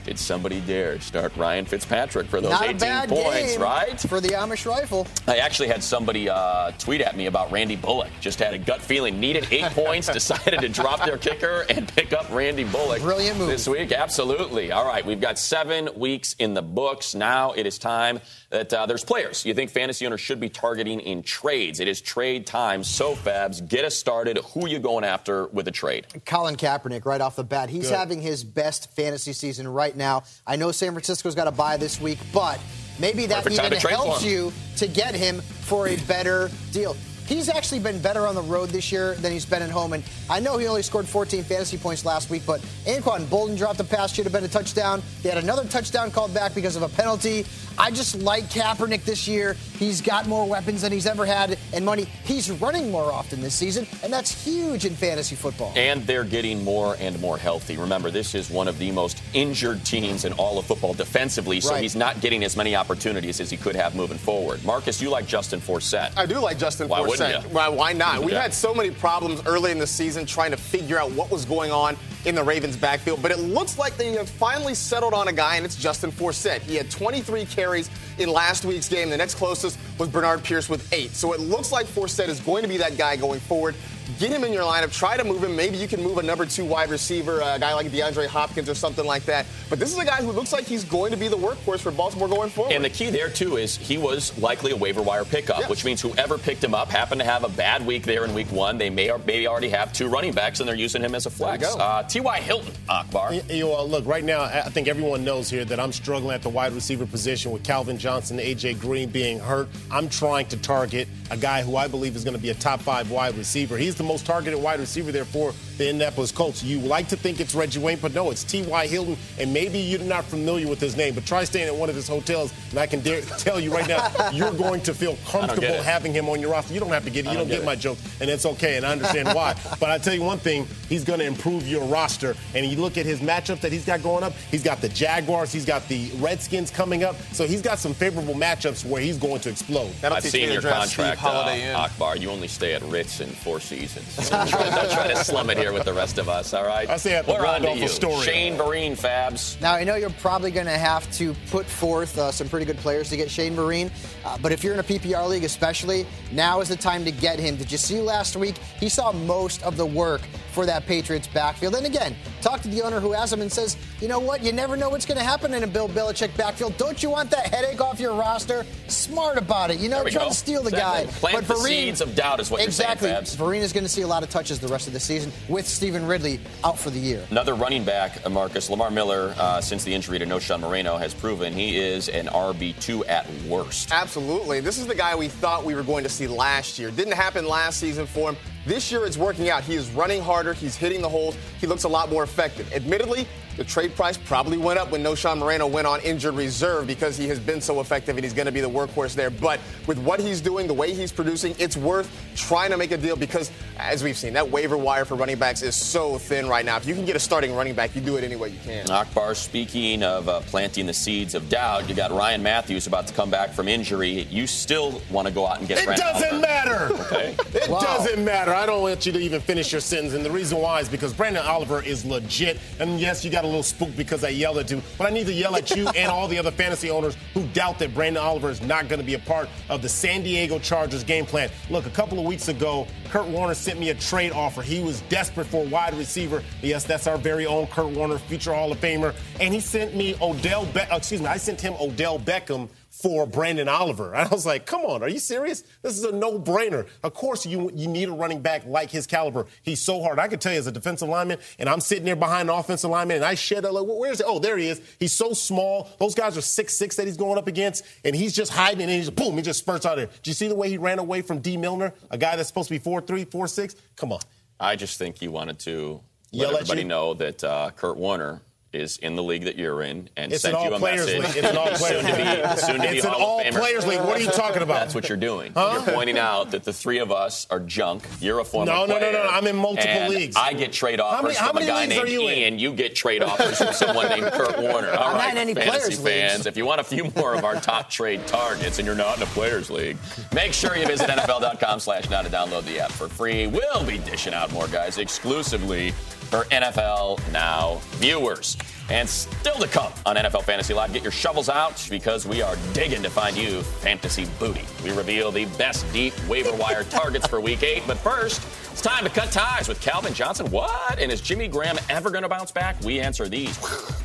Did somebody dare start Ryan Fitzpatrick for those
Not a
18
bad
points,
game
right?
For the Amish rifle.
I actually had somebody uh, tweet at me about Randy Bullock. Just had a gut feeling, needed eight points, decided to drop their kicker and pick up Randy Bullock.
Brilliant move.
This week, absolutely. All right, we've got seven weeks in the books. Now it is time that uh, there's players you think fantasy owners should be targeting in trades. It is trade time. So, Fabs, get us started. Who are you going after with a trade?
Colin Kaepernick right off the bat. He's
Good.
having his best fantasy season right now. I know San Francisco's got a bye this week, but maybe that
Perfect
even
to trade for
helps you to get him for a better deal. He's actually been better on the road this year than he's been at home. And I know he only scored 14 fantasy points last week, but Anquan Boldin dropped a pass, should have been a touchdown. They had another touchdown called back because of a penalty. I just like Kaepernick this year. He's got more weapons than he's ever had and money. He's running more often this season, and that's huge in fantasy football.
And they're getting more and more healthy. Remember, this is one of the most injured teams in all of football defensively, so
Right.
he's not getting as many opportunities as he could have moving forward. Marcus, you like Justin Forsett.
I do like Justin
Why
Forsett. Why, why not? We've
Yeah.
had so many problems early in the season trying to figure out what was going on in the Ravens' backfield, but it looks like they have finally settled on a guy, and it's Justin Forsett. He had 23 carries in last week's game. The next closest was Bernard Pierce with eight. So it looks like Forsett is going to be that guy going forward. Get him in your lineup. Try to move him. Maybe you can move a number two wide receiver, a guy like DeAndre Hopkins or something like that. But this is a guy who looks like he's going to be the workhorse for Baltimore going forward.
And the key there, too, is he was likely a waiver wire pickup,
Yes.
which means whoever picked him up happened to have a bad week there in week one. They may, or may already have two running backs, and they're using him as a flex.
There you go.
Uh, T.Y. Hilton, Akbar.
You you know, look, right now, I I think everyone knows here that I'm struggling at the wide receiver position with Calvin Johnson and A.J. Green being hurt. I'm trying to target a guy who I believe is going to be a top five wide receiver. He's the most targeted wide receiver there for the Indianapolis Colts. You like to think it's Reggie Wayne, but no, it's T.Y. Hilton, and maybe you're not familiar with his name, but try staying at one of his hotels, and I can dare tell you right now, you're going to feel comfortable having him on your roster. You don't have to get it. You
don't
don't
get
get
it.
my joke, and it's okay, and I understand why. But I tell you one thing, he's going to improve your roster. And you look at his matchups that he's got going up. He's got the Jaguars, he's got the Redskins coming up, so he's got some favorable matchups where he's going to explode.
I've seen your contract, uh, Akbar. You only stay at Ritz in Four Seasons. Don't try, don't try to slum it here with the rest of us, all right?
I say at the
We're on to you.
Astoria.
Shane Vereen, Fabs.
Now, I know you're probably going to have to put forth uh, some pretty good players to get Shane Vereen, uh, but if you're in a PPR league especially, now is the time to get him. Did you see last week? He saw most of the work for that Patriots backfield. And again, talk to the owner who has him and says, you know what? You never know what's going to happen in a Bill Belichick backfield. Don't you want that headache off your roster? Smart about it. You know,
There we
trying
go.
to steal the
Exactly.
guy.
Plant the seeds of doubt is what you're saying,
exactly.
Fabs.
Vereen is going to see a lot of touches the rest of the season with Stevan Ridley out for the year.
Another running back, uh, Marcus Lamar Miller, uh, since the injury to Knowshon Moreno, has proven he is an RB2 at worst.
Absolutely. This is the guy we thought we were going to see last year. Didn't happen last season for him. This year it's working out. He is running harder. He's hitting the holes. He looks a lot more effective. Admittedly, the trade price probably went up when Knowshon Moreno went on injured reserve because he has been so effective and he's going to be the workhorse there. But with what he's doing, the way he's producing, it's worth trying to make a deal because, as we've seen, that waiver wire for running backs is so thin right now. If you can get a starting running back, you do it any way you can.
Akbar, speaking of uh, planting the seeds of doubt, you got Ryan Mathews about to come back from injury. You still want to go out and get
It
Brandon
doesn't
Oliver.
matter.
Okay.
It
Wow.
doesn't matter. I don't want you to even finish your sentence. And the reason why is because Branden Oliver is legit. And yes, you got a little spooked because I yelled at you. But I need to yell at you and all the other fantasy owners who doubt that Branden Oliver is not going to be a part of the San Diego Chargers game plan. Look, a couple of weeks ago, Kurt Warner sent me a trade offer. He was desperate for a wide receiver. Yes, that's our very own Kurt Warner, future Hall of Famer. And he sent me Odell Be- uh, excuse me, I sent him Odell Beckham for Branden Oliver. I was like, come on, are you serious? This is a no-brainer. Of course you you need a running back like his caliber. He's so hard. I could tell you as a defensive lineman, and I'm sitting there behind the offensive lineman, and I shed a like, where's it? Oh, there he is. He's so small. Those guys are six six that he's going up against, and he's just hiding, and he's boom, he just spurts out there. Did you see the way he ran away from Dee Milner, a guy that's supposed to be four three, four six? Come on.
I just think you wanted to let
Yell
everybody know that uh, Kurt Warner is in the league that you're in and
It's
sent
an
you a message.
league. It's an all-players
soon to be,
league.
soon to be
an
Hall of Famer.
all-players league. What are you talking about?
That's what you're doing.
Huh?
You're pointing out that the three of us are junk. You're a former
No, no, no,
player.
no, I'm in multiple
and
leagues.
I get trade offers
many- how
from a guy
leagues are
named
you in?
Ian. You get trade offers from someone named Kurt Warner. All
I'm not
right,
in any
fantasy
players' leagues.
fans. If you want a few more of our top trade targets and you're not in a players league, make sure you visit NFL.com slash now to download the app for free. We'll be dishing out more guys exclusively for NFL Now viewers. And still to come on NFL Fantasy Live, get your shovels out because we are digging to find you fantasy booty. We reveal the best deep waiver wire targets for week eight. But first, it's time to cut ties with Calvin Johnson. What? And is Jimmy Graham ever going to bounce back? We answer these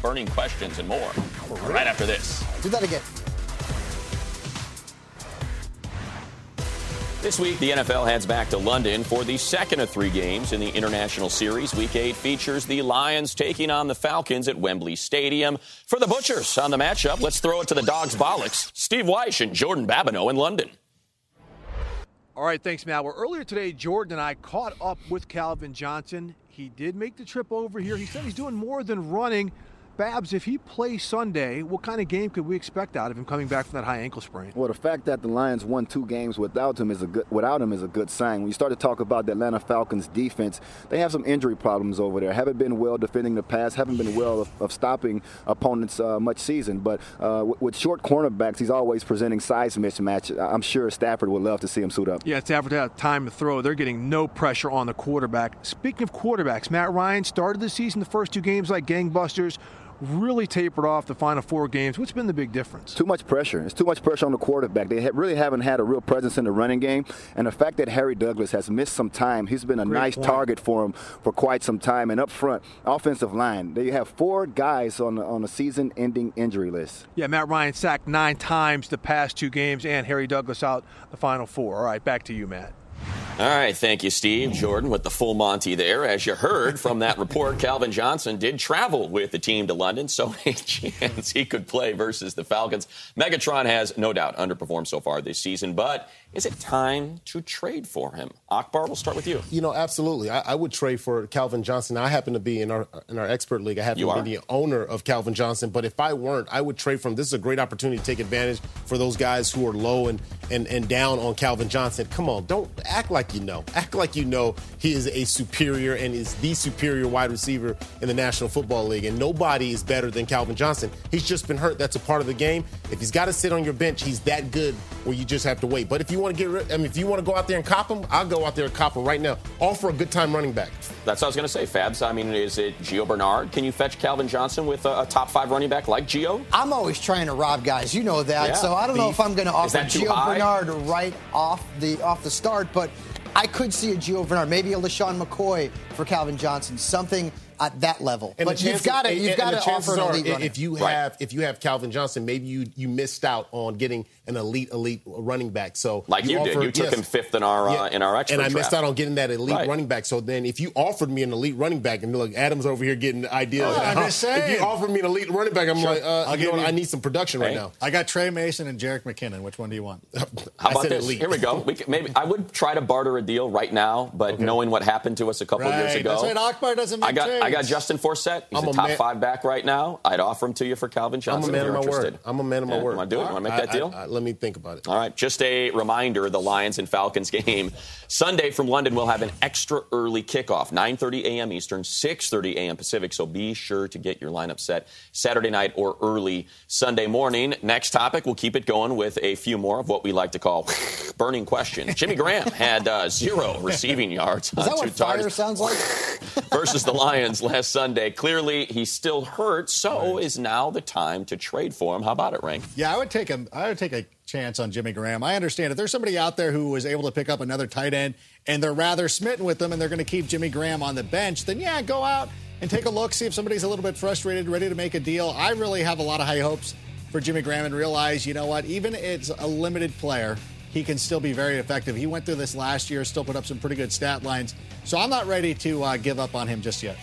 burning questions and more right after this.
Do that again.
This week, the NFL heads back to London for the second of three games in the international series. Week eight features the Lions taking on the Falcons at Wembley Stadium. For the Butchers on the matchup, let's throw it to the Dogs Bollocks, Steve Wyche and Jordan Babineaux in London.
All right, thanks, Matt. Well, earlier today, Jordan and I caught up with Calvin Johnson. He did make the trip over here. He said he's doing more than running. Babs, if he plays Sunday, what kind of game could we expect out of him coming back from that high ankle sprain?
Well, the fact that the Lions won two games without him is a good without him is a good sign. When you start to talk about the Atlanta Falcons defense, they have some injury problems over there. Haven't been well defending the pass. Haven't been well of, of stopping opponents uh, much season. But uh, with, with, short cornerbacks, he's always presenting size mismatch. I'm sure Stafford would love to see him suit up.
Yeah, Stafford had time to throw. They're getting no pressure on the quarterback. Speaking of quarterbacks, Matt Ryan started the season the first two games like gangbusters really tapered off the final four games. What's been the big difference?
Too much pressure. It's too much pressure on the quarterback. They really haven't had a real presence in the running game. And the fact that Harry Douglas has missed some time, he's been a Great nice point. target for him for quite some time. And up front, offensive line, they have four guys on the, on a season ending injury list.
Yeah, Matt Ryan sacked nine times the past two games, and Harry Douglas out the final four. All right, back to you, Matt.
All right, thank you, Steve. Jordan with the full Monty there. As you heard from that report, Calvin Johnson did travel with the team to London, so a chance he could play versus the Falcons. Megatron has no doubt underperformed so far this season, but is it time to trade for him? Akbar, we'll start with you.
You know, absolutely. I, I would trade for Calvin Johnson. I happen to be in our in our expert league. I happen you to be the owner of Calvin Johnson. But if I weren't, I would trade for him. This is a great opportunity to take advantage for those guys who are low and, and, and down on Calvin Johnson. Come on, don't act like you know. Act like you know he is a superior and is the superior wide receiver in the National Football League. And nobody is better than Calvin Johnson. He's just been hurt. That's a part of the game. If he's got to sit on your bench, he's that good where you just have to wait. But if you want to get rid, I mean, if you want to go out there and cop him, I'll go out there and cop him right now. Offer a good time running back.
That's what I was going to say, Fabs. I mean, is it Gio Bernard? Can you fetch Calvin Johnson with a, a top five running back like Gio?
I'm always trying to rob guys. You know that. Yeah. So I don't Beef. know if I'm going to offer Gio high? Bernard right off the off the start, but I could see a Gio Bernard, maybe a LeSean McCoy for Calvin Johnson, something at that level. And but you've got to you've got to offer an elite
are, If you have right. if you have Calvin Johnson, maybe you you missed out on getting an elite elite running back. So
like you, you did, you took yes. him fifth in our uh, in our expert
and I
draft.
missed out on getting that elite right. running back. So then, if you offered me an elite running back, and look, Adam's over here getting ideas. Oh,
I'm just saying.
If you offered me an elite running back, I'm sure. like, uh, I'll you know, you. I need some production right now.
I got Tre Mason and Jerick McKinnon. Which one do you want?
How about this? Elite. Here we go. We can, maybe I would try to barter a deal right now, but okay. knowing what happened to us a couple
right.
years ago,
that's right. Akbar doesn't. I
got
trades.
I got Justin Forsett. He's I'm a top man. five back right now. I'd offer him to you for Calvin Johnson.
I'm a man
of my
interested. word. I'm a man of my word.
Want to do it? Want to make that deal?
Let me think about it.
All right. Just a reminder: the Lions and Falcons game Sunday from London will have an extra early kickoff, 9:30 a.m. Eastern, 6:30 a.m. Pacific. So be sure to get your lineup set Saturday night or early Sunday morning. Next topic, we'll keep it going with a few more of what we like to call burning questions. Jimmy Graham had uh, zero receiving yards
Is
on
two
targets
sounds like
versus the Lions last Sunday. Clearly, he's still hurt, so right. is now the time to trade for him. How about it, Rank?
Yeah, I would take a I would take a chance on Jimmy Graham. I understand if there's somebody out there who was able to pick up another tight end and they're rather smitten with them and they're going to keep Jimmy Graham on the bench, then yeah, go out and take a look, see if somebody's a little bit frustrated, ready to make a deal. I really have a lot of high hopes for Jimmy Graham and realize, you know what, even it's a limited player, he can still be very effective. He went through this last year, still put up some pretty good stat lines. So I'm not ready to uh, give up on him just yet.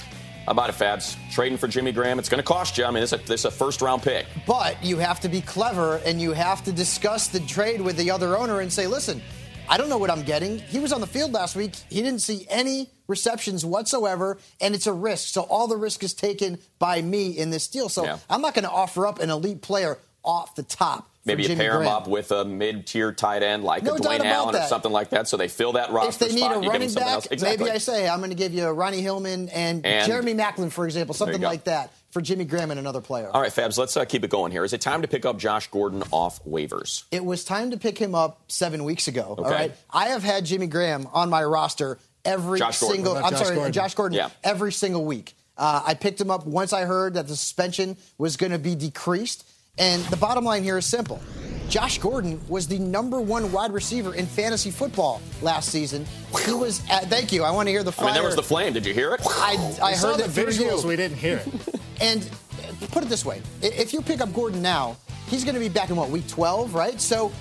How about it, Fabs? Trading for Jimmy Graham, it's going to cost you. I mean, this is, a, this is a first round pick.
But you have to be clever and you have to discuss the trade with the other owner and say, listen, I don't know what I'm getting. He was on the field last week. He didn't see any receptions whatsoever, and it's a risk. So all the risk is taken by me in this deal. So yeah. I'm not going to offer up an elite player off the top.
Maybe
you
pair
Graham.
him up with a mid-tier tight end like
no
a Dwayne Allen or something like that, so they fill that roster
If they
spot,
need a running back,
exactly.
maybe I say I'm going to give you Ronnie Hillman and, and Jeremy Maclin, for example, something like that for Jimmy Graham and another player.
All right, Fabs, let's uh, keep it going here. Is it time to pick up Josh Gordon off waivers?
It was time to pick him up seven weeks ago.
Okay.
All right, I have had Jimmy Graham on my roster every
Josh
single.
I'm
Josh sorry,
Gordon.
Josh Gordon.
Yeah.
Every single week. Uh, I picked him up once I heard that the suspension was going to be decreased. And the bottom line here is simple. Josh Gordon was the number one wide receiver in fantasy football last season. He was. At, thank you. I want to hear the fire.
I mean, there was the flame. Did you hear it?
I, I heard
the
that through
visuals.
you.
We didn't hear it.
And put it this way: if you pick up Gordon now, he's going to be back in what week 12, right? So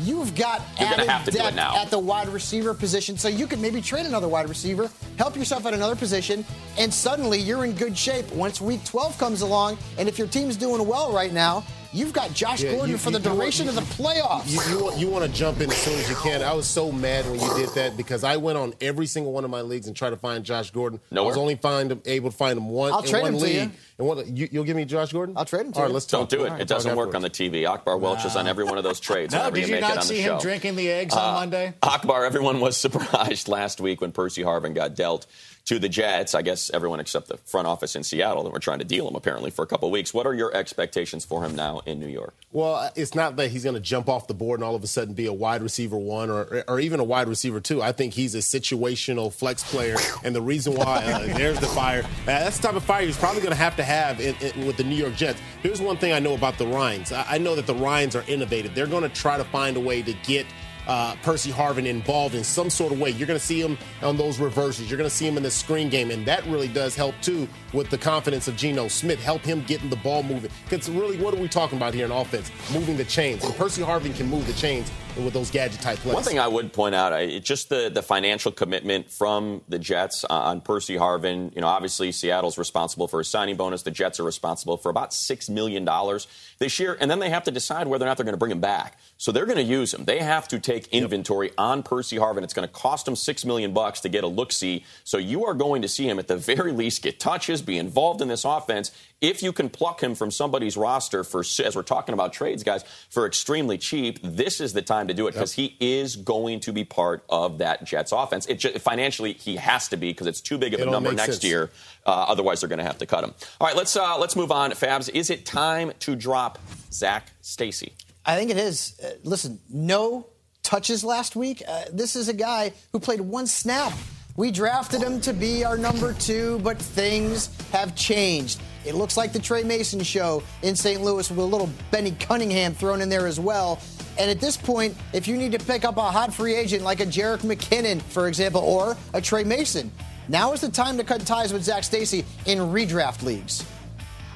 you've got
You're
added
have to
depth
now.
at the wide receiver position, so you could maybe trade another wide receiver, help yourself at another position, and suddenly you're in good shape once week 12 comes along. And if your team's doing well right now, you've got Josh
Yeah,
Gordon
you-
for the
you- you want-
duration
you-
of the playoffs.
You, you, want, you want to jump in as soon as you can. I was so mad when you did that because I went on every single one of my leagues and tried to find Josh Gordon. I was only find able to find him one
I'll
in
trade
one
him to
league.
You.
And what, you, you'll give me Josh Gordon?
I'll trade him to
All right, let's
Don't
talk.
do it.
right,
It doesn't work on the TV. Akbar Welch is on every one of those trades
No, did
you
you not
on the
see
show.
him drinking the eggs on Monday?
Akbar, everyone was surprised last week when Percy Harvin got dealt to the Jets. I guess everyone except the front office in Seattle that were trying to deal him apparently for a couple of weeks. What are your expectations for him now in New York?
Well, it's not that he's going to jump off the board and all of a sudden be a wide receiver one or, or even a wide receiver two. I think he's a situational flex player, and the reason why uh, there's the fire. Uh, that's the type of fire he's probably going to have to have in, in, with the New York Jets. Here's one thing I know about the Ryans. I, I know that the Ryans are innovative. They're going to try to find a way to get. Uh, Percy Harvin involved in some sort of way. You're going to see him on those reverses. You're going to see him in the screen game, and that really does help too with the confidence of Geno Smith. Help him getting the ball moving. Because really, what are we talking about here in offense? Moving the chains, and Percy Harvin can move the chains with those gadget type plays.
One thing I would point out, I, just the, the financial commitment from the Jets uh, on Percy Harvin. You know, obviously Seattle's responsible for a signing bonus. The Jets are responsible for about six million dollars this year, and then they have to decide whether or not they're going to bring him back. So they're going to use him. They have to take inventory on Percy Harvin. It's going to cost them six million bucks to get a look see. So you are going to see him at the very least get touches, be involved in this offense. If you can pluck him from somebody's roster for, as we're talking about trades, guys, for extremely cheap, this is the time to do it because he is going to be part of that Jets offense. It ju- financially, he has to be because it's too big of a
It all
number next
sense.
year. Uh, otherwise, they're going to have to cut him. All right, let's uh, let's move on. Fabs, is it time to drop Zac Stacy?
I think it is. Uh, listen, no touches last week. Uh, this is a guy who played one snap. We drafted him to be our number two, but things have changed. It looks like the Tre Mason show in St. Louis with a little Benny Cunningham thrown in there as well. And at this point, if you need to pick up a hot free agent like a Jerick McKinnon, for example, or a Tre Mason, now is the time to cut ties with Zac Stacy in redraft leagues.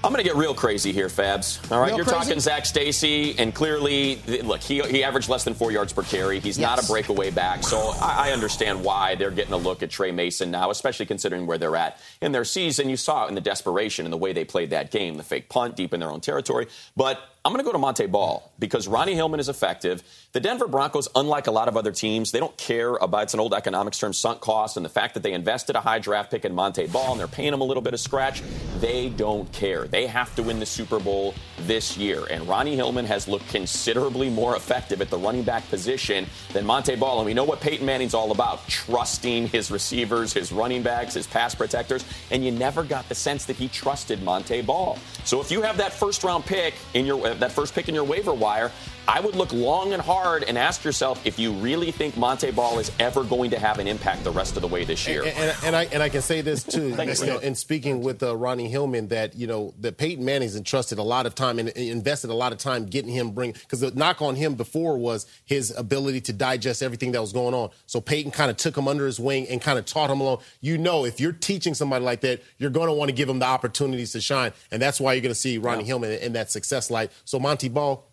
I'm going to get real crazy here, Fabs. All right,
Real
you're
crazy?
talking Zac Stacy, and clearly, look, he, he averaged less than four yards per carry. He's not a breakaway back, so I, I understand why they're getting a look at Tre Mason now, especially considering where they're at in their season. You saw it in the desperation and the way they played that game, the fake punt deep in their own territory. But I'm going to go to Montee Ball because Ronnie Hillman is effective. The Denver Broncos, unlike a lot of other teams, they don't care about it's an old economics term, sunk cost, and the fact that they invested a high draft pick in Montee Ball and they're paying him a little bit of scratch. They don't care. They have to win the Super Bowl this year. And Ronnie Hillman has looked considerably more effective at the running back position than Montee Ball. And we know what Peyton Manning's all about trusting his receivers, his running backs, his pass protectors. And you never got the sense that he trusted Montee Ball. So if you have that first round pick in your uh, that first pick in your waiver wire, I would look long and hard and ask yourself if you really think Montee Ball is ever going to have an impact the rest of the way this year.
And, and, and I and I can say this too,
you.
know, in speaking with uh, Ronnie Hillman, that you know that Peyton Manning's entrusted a lot of time and invested a lot of time getting him bring because the knock on him before was his ability to digest everything that was going on. So Peyton kind of took him under his wing and kind of taught him along. You know, if you're teaching somebody like that, you're going to want to give them the opportunities to shine, and that's why you're going to see Ronnie Hillman in that success light. So Montee Ball.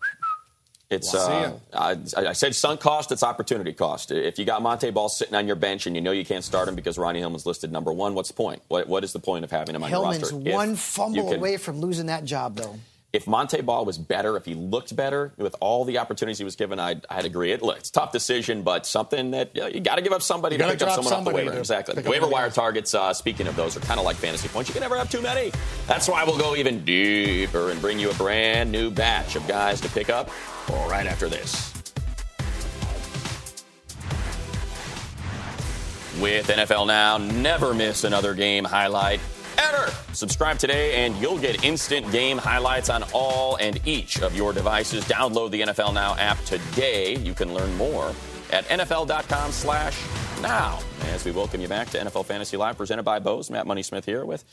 It's uh, I, I said sunk cost. It's opportunity cost. If you got Montee Ball sitting on your bench and you know you can't start him because Ronnie Hillman's listed number one, what's the point? What, what is the point of having him on
Hillman's
your roster? If
one fumble
can-
away from losing that job, though.
If Montee Ball was better, if he looked better with all the opportunities he was given, I'd, I'd agree. It, look, it's a tough decision, but something that you, know, you got to give up somebody
You
to pick up someone off the waiver. Exactly. Waiver wire targets. Uh, speaking of those, are kind of like fantasy points. You can never have too many. That's why we'll go even deeper and bring you a brand new batch of guys to pick up right after this. With NFL Now, never miss another game highlight Subscribe today and you'll get instant game highlights on all and each of your devices. Download the NFL Now app today. You can learn more at nfl.com slash now. As we welcome you back to NFL Fantasy Live, presented by Bose. Matt Money Smith here with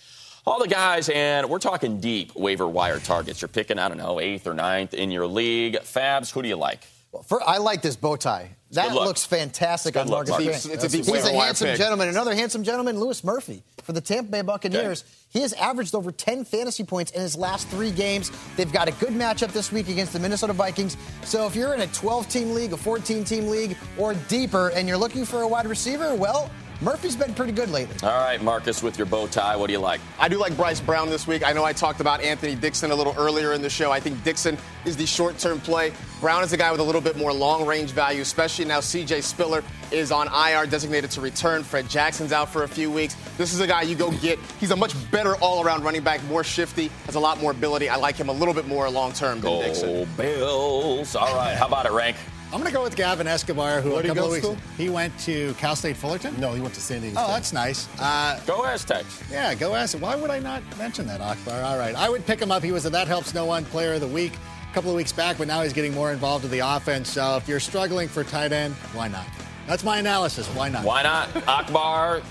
all the guys, and we're talking deep waiver wire targets. You're picking, I don't know, eighth or ninth in your league. Fabs, who do you like?
Well, for, I like this bow tie. That
look.
looks fantastic
It's
on
good look,
Marcus
Marcus.
Grant.
It's a deep
He's a handsome
pick.
gentleman. Another handsome gentleman, Louis Murphy for the Tampa Bay Buccaneers. He has averaged over 10 fantasy points in his last three games. They've got a good matchup this week against the Minnesota Vikings. So if you're in a 12-team league, a 14-team league, or deeper, and you're looking for a wide receiver, well, Murphy's been pretty good lately.
All right, Marcus, with your bow tie, what do you like?
I do like Bryce Brown this week. I know I talked about Anthony Dixon a little earlier in the show. I think Dixon is the short term play. Brown is a guy with a little bit more long range value, especially now CJ Spiller is on IR designated to return. Fred Jackson's out for a few weeks. This is a guy you go get. He's a much better all around running back, more shifty, has a lot more ability. I like him a little bit more long term than Dixon.
Go Bills. All right, how about it, Rank?
I'm going to go with Gavin Escobar, who
Where'd
a
he
couple of weeks
school?
he went to Cal State Fullerton.
No, he went to San Diego.
Oh,
State.
that's nice. Uh,
Go Aztecs.
yeah, go ask. Why would I not mention that, Akbar? All right, I would pick him up. He was a That Helps No One Player of the Week a couple of weeks back, but now he's getting more involved in the offense. So if you're struggling for tight end, why not? That's my analysis. Why not?
Why not? Akbar,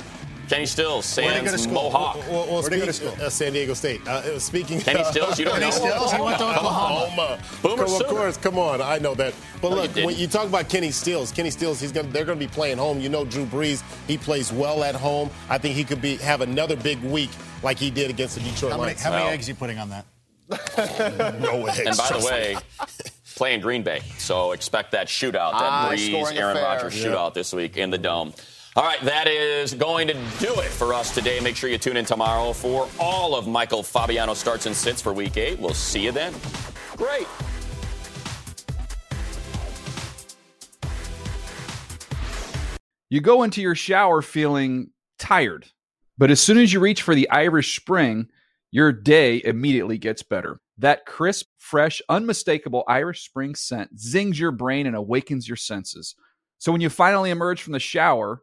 Kenny Stills,
Where'd he go to
Sans? Mohawk.
Well, well
Where'd he go to
speak-
school?
Uh, San Diego State. Uh, speaking.
Kenny Stills, you don't
Kenny
know?
Stills, he went to Oklahoma.
Oklahoma.
Boomer
Come, of course, come on. I know that. But
No,
look,
didn't.
when you talk about Kenny Stills, Kenny Stills, he's gonna, they're going to be playing home. You know, Drew Brees, he plays well at home. I think he could be have another big week like he did against the Detroit
How many,
Lions.
how many
Well.
eggs are you putting on that?
no eggs.
And by the way, playing Green Bay. So expect that shootout, that
High
Breeze, Aaron
affair.
Rodgers shootout this week in the Dome. All right, that is going to do it for us today. Make sure you tune in tomorrow for all of Michael Fabiano starts and sits for week eight. We'll see you then. Great.
You go into your shower feeling tired, but as soon as you reach for the Irish Spring, your day immediately gets better. That crisp, fresh, unmistakable Irish Spring scent zings your brain and awakens your senses. So when you finally emerge from the shower,